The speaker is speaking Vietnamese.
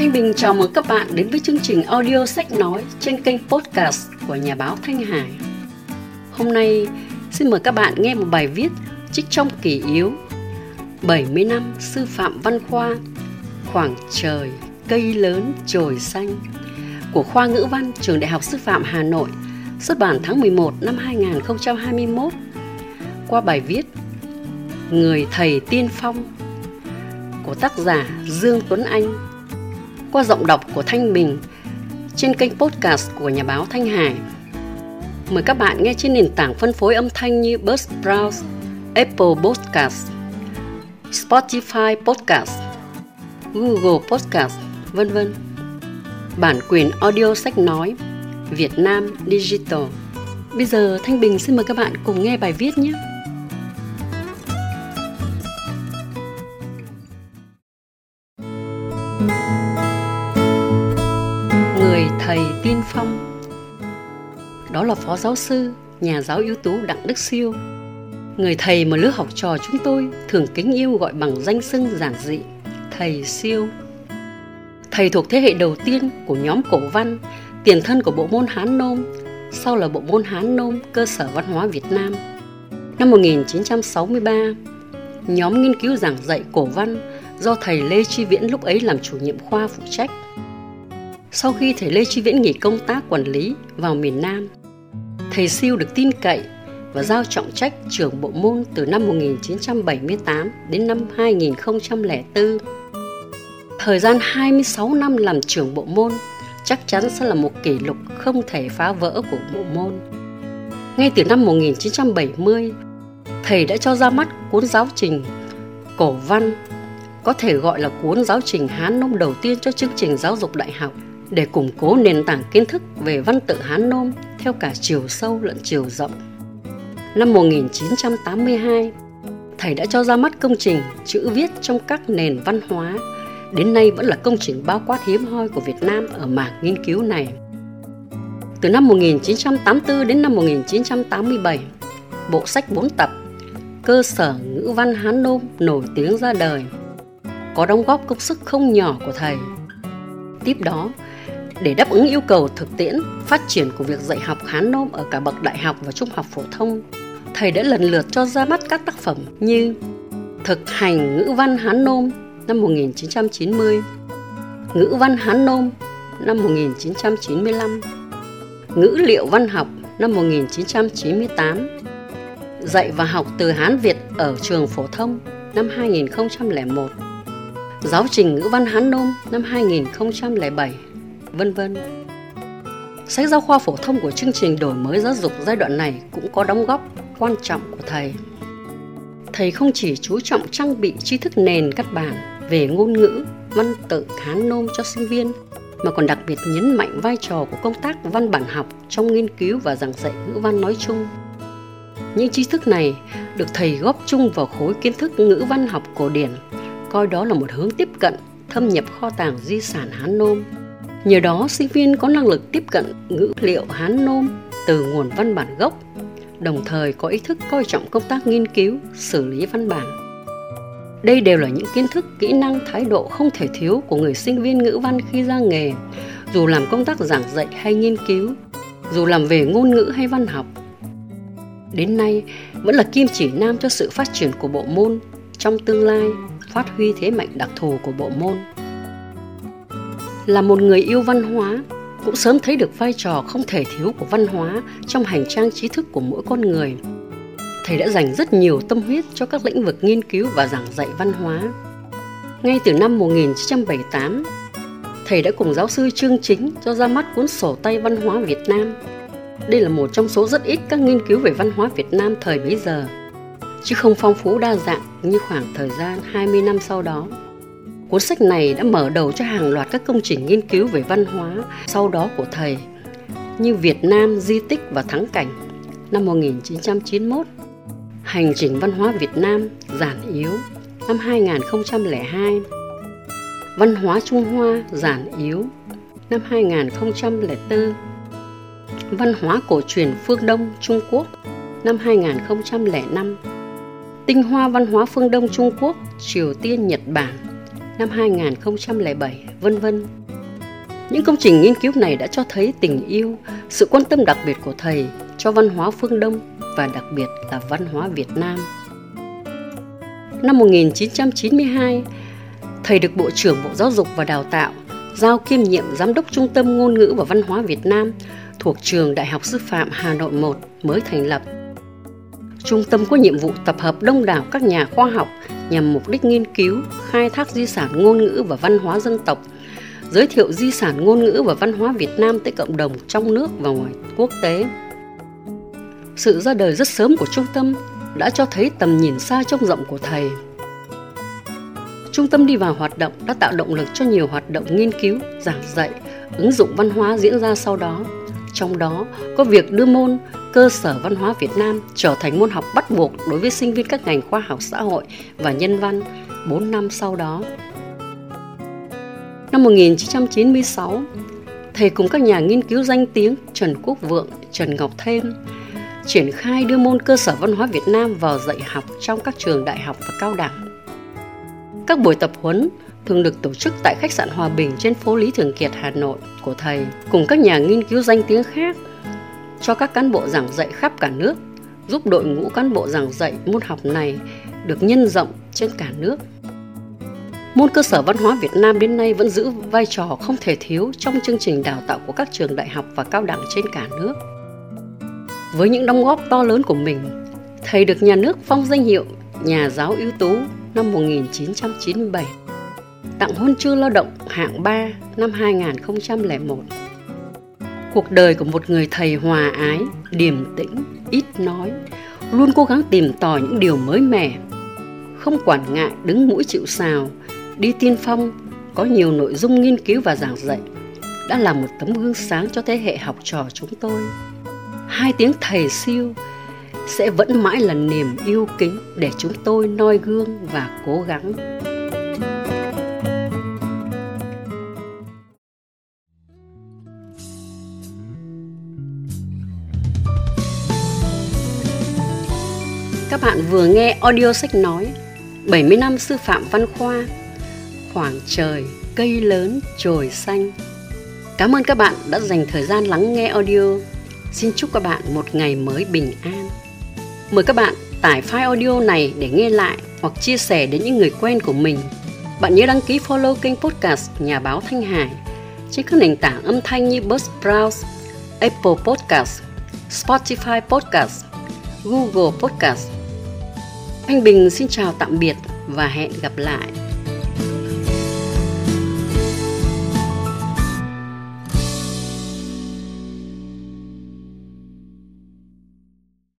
Thanh Bình chào mừng các bạn đến với chương trình audio sách nói trên kênh podcast của nhà báo Thanh Hải. Hôm nay xin mời các bạn nghe một bài viết trích trong kỷ yếu 70 năm sư phạm văn khoa Khoảng trời, cây lớn, trồi xanh của khoa ngữ văn trường Đại học Sư phạm Hà Nội xuất bản tháng 11 năm 2021 qua bài viết Người thầy tiên phong của tác giả Dương Tuấn Anh qua giọng đọc của Thanh Bình trên kênh podcast của nhà báo Thanh Hải. Mời các bạn nghe trên nền tảng phân phối âm thanh như Buzzsprout, Apple Podcast, Spotify Podcast, Google Podcast, vân vân. Bản quyền audio sách nói Việt Nam Digital. Bây giờ Thanh Bình xin mời các bạn cùng nghe bài viết nhé. Người thầy tiên phong Đó là Phó Giáo sư, nhà giáo ưu tú Đặng Đức Siêu Người thầy mà lứa học trò chúng tôi thường kính yêu gọi bằng danh xưng giản dị Thầy Siêu Thầy thuộc thế hệ đầu tiên của nhóm cổ văn, tiền thân của bộ môn Hán Nôm, sau là bộ môn Hán Nôm cơ sở văn hóa Việt Nam. Năm 1963, nhóm nghiên cứu giảng dạy cổ văn do thầy Lê Chi Viễn lúc ấy làm chủ nhiệm khoa phụ trách. Sau khi thầy Lê Chi Viễn nghỉ công tác quản lý vào miền Nam, thầy Siêu được tin cậy và giao trọng trách trưởng bộ môn từ năm 1978 đến năm 2004. Thời gian 26 năm làm trưởng bộ môn chắc chắn sẽ là một kỷ lục không thể phá vỡ của bộ môn. Ngay từ năm 1970, thầy đã cho ra mắt cuốn giáo trình Cổ văn, có thể gọi là cuốn giáo trình Hán Nôm đầu tiên cho chương trình giáo dục đại học để củng cố nền tảng kiến thức về văn tự Hán Nôm theo cả chiều sâu lẫn chiều rộng. Năm 1982, thầy đã cho ra mắt công trình chữ viết trong các nền văn hóa đến nay vẫn là công trình bao quát hiếm hoi của Việt Nam ở mảng nghiên cứu này. Từ năm 1984 đến năm 1987, bộ sách 4 tập Cơ sở ngữ văn Hán Nôm nổi tiếng ra đời, có đóng góp công sức không nhỏ của thầy. Tiếp đó, để đáp ứng yêu cầu thực tiễn, phát triển của việc dạy học Hán Nôm ở cả bậc đại học và trung học phổ thông, thầy đã lần lượt cho ra mắt các tác phẩm như Thực hành ngữ văn Hán Nôm năm 1990, Ngữ văn Hán Nôm năm 1995, Ngữ liệu văn học năm 1998, Dạy và học từ Hán Việt ở trường phổ thông năm 2001, Giáo trình ngữ văn Hán Nôm năm 2007, vân vân. Sách giáo khoa phổ thông của chương trình đổi mới giáo dục giai đoạn này cũng có đóng góp quan trọng của thầy. Thầy không chỉ chú trọng trang bị tri thức nền các bản về ngôn ngữ, văn tự Hán Nôm cho sinh viên, mà còn đặc biệt nhấn mạnh vai trò của công tác văn bản học trong nghiên cứu và giảng dạy ngữ văn nói chung. Những tri thức này được thầy góp chung vào khối kiến thức ngữ văn học cổ điển, coi đó là một hướng tiếp cận thâm nhập kho tàng di sản Hán Nôm. Nhờ đó, sinh viên có năng lực tiếp cận ngữ liệu Hán Nôm từ nguồn văn bản gốc, đồng thời có ý thức coi trọng công tác nghiên cứu, xử lý văn bản đây đều là những kiến thức, kỹ năng, thái độ không thể thiếu của người sinh viên ngữ văn khi ra nghề, dù làm công tác giảng dạy hay nghiên cứu, dù làm về ngôn ngữ hay văn học. Đến nay, vẫn là kim chỉ nam cho sự phát triển của bộ môn trong tương lai, phát huy thế mạnh đặc thù của bộ môn. Là một người yêu văn hóa, cũng sớm thấy được vai trò không thể thiếu của văn hóa trong hành trang trí thức của mỗi con người – thầy đã dành rất nhiều tâm huyết cho các lĩnh vực nghiên cứu và giảng dạy văn hóa. Ngay từ năm 1978, thầy đã cùng giáo sư Trương Chính cho ra mắt cuốn sổ tay văn hóa Việt Nam. Đây là một trong số rất ít các nghiên cứu về văn hóa Việt Nam thời bấy giờ, chứ không phong phú đa dạng như khoảng thời gian 20 năm sau đó. Cuốn sách này đã mở đầu cho hàng loạt các công trình nghiên cứu về văn hóa sau đó của thầy, như Việt Nam di tích và thắng cảnh năm 1991 Hành trình văn hóa Việt Nam giản yếu năm 2002 Văn hóa Trung Hoa giản yếu năm 2004 Văn hóa cổ truyền phương Đông Trung Quốc năm 2005 Tinh hoa văn hóa phương Đông Trung Quốc, Triều Tiên, Nhật Bản năm 2007, vân vân. Những công trình nghiên cứu này đã cho thấy tình yêu, sự quan tâm đặc biệt của thầy cho văn hóa phương Đông và đặc biệt là văn hóa Việt Nam. Năm 1992, thầy được Bộ trưởng Bộ Giáo dục và Đào tạo giao kiêm nhiệm Giám đốc Trung tâm Ngôn ngữ và Văn hóa Việt Nam thuộc trường Đại học Sư phạm Hà Nội 1 mới thành lập. Trung tâm có nhiệm vụ tập hợp đông đảo các nhà khoa học nhằm mục đích nghiên cứu, khai thác di sản ngôn ngữ và văn hóa dân tộc, giới thiệu di sản ngôn ngữ và văn hóa Việt Nam tới cộng đồng trong nước và ngoài quốc tế. Sự ra đời rất sớm của trung tâm đã cho thấy tầm nhìn xa trông rộng của thầy. Trung tâm đi vào hoạt động đã tạo động lực cho nhiều hoạt động nghiên cứu, giảng dạy, ứng dụng văn hóa diễn ra sau đó. Trong đó có việc đưa môn cơ sở văn hóa Việt Nam trở thành môn học bắt buộc đối với sinh viên các ngành khoa học xã hội và nhân văn 4 năm sau đó. Năm 1996, thầy cùng các nhà nghiên cứu danh tiếng Trần Quốc Vượng, Trần Ngọc Thêm triển khai đưa môn cơ sở văn hóa Việt Nam vào dạy học trong các trường đại học và cao đẳng. Các buổi tập huấn thường được tổ chức tại khách sạn Hòa Bình trên phố Lý Thường Kiệt, Hà Nội của thầy cùng các nhà nghiên cứu danh tiếng khác cho các cán bộ giảng dạy khắp cả nước, giúp đội ngũ cán bộ giảng dạy môn học này được nhân rộng trên cả nước. Môn cơ sở văn hóa Việt Nam đến nay vẫn giữ vai trò không thể thiếu trong chương trình đào tạo của các trường đại học và cao đẳng trên cả nước. Với những đóng góp to lớn của mình, thầy được nhà nước phong danh hiệu nhà giáo ưu tú năm 1997, tặng huân chương lao động hạng 3 năm 2001. Cuộc đời của một người thầy hòa ái, điềm tĩnh, ít nói, luôn cố gắng tìm tòi những điều mới mẻ, không quản ngại đứng mũi chịu sào, đi tiên phong, có nhiều nội dung nghiên cứu và giảng dạy, đã là một tấm gương sáng cho thế hệ học trò chúng tôi. Hai tiếng thầy siêu sẽ vẫn mãi là niềm yêu kính để chúng tôi noi gương và cố gắng. Các bạn vừa nghe audio sách nói 70 năm sư phạm văn khoa Khoảng trời, cây lớn, trồi xanh Cảm ơn các bạn đã dành thời gian lắng nghe audio Xin chúc các bạn một ngày mới bình an. Mời các bạn tải file audio này để nghe lại hoặc chia sẻ đến những người quen của mình. Bạn nhớ đăng ký follow kênh podcast Nhà báo Thanh Hải trên các nền tảng âm thanh như Buzzsprout, Apple Podcast, Spotify Podcast, Google Podcast. Anh Bình xin chào tạm biệt và hẹn gặp lại.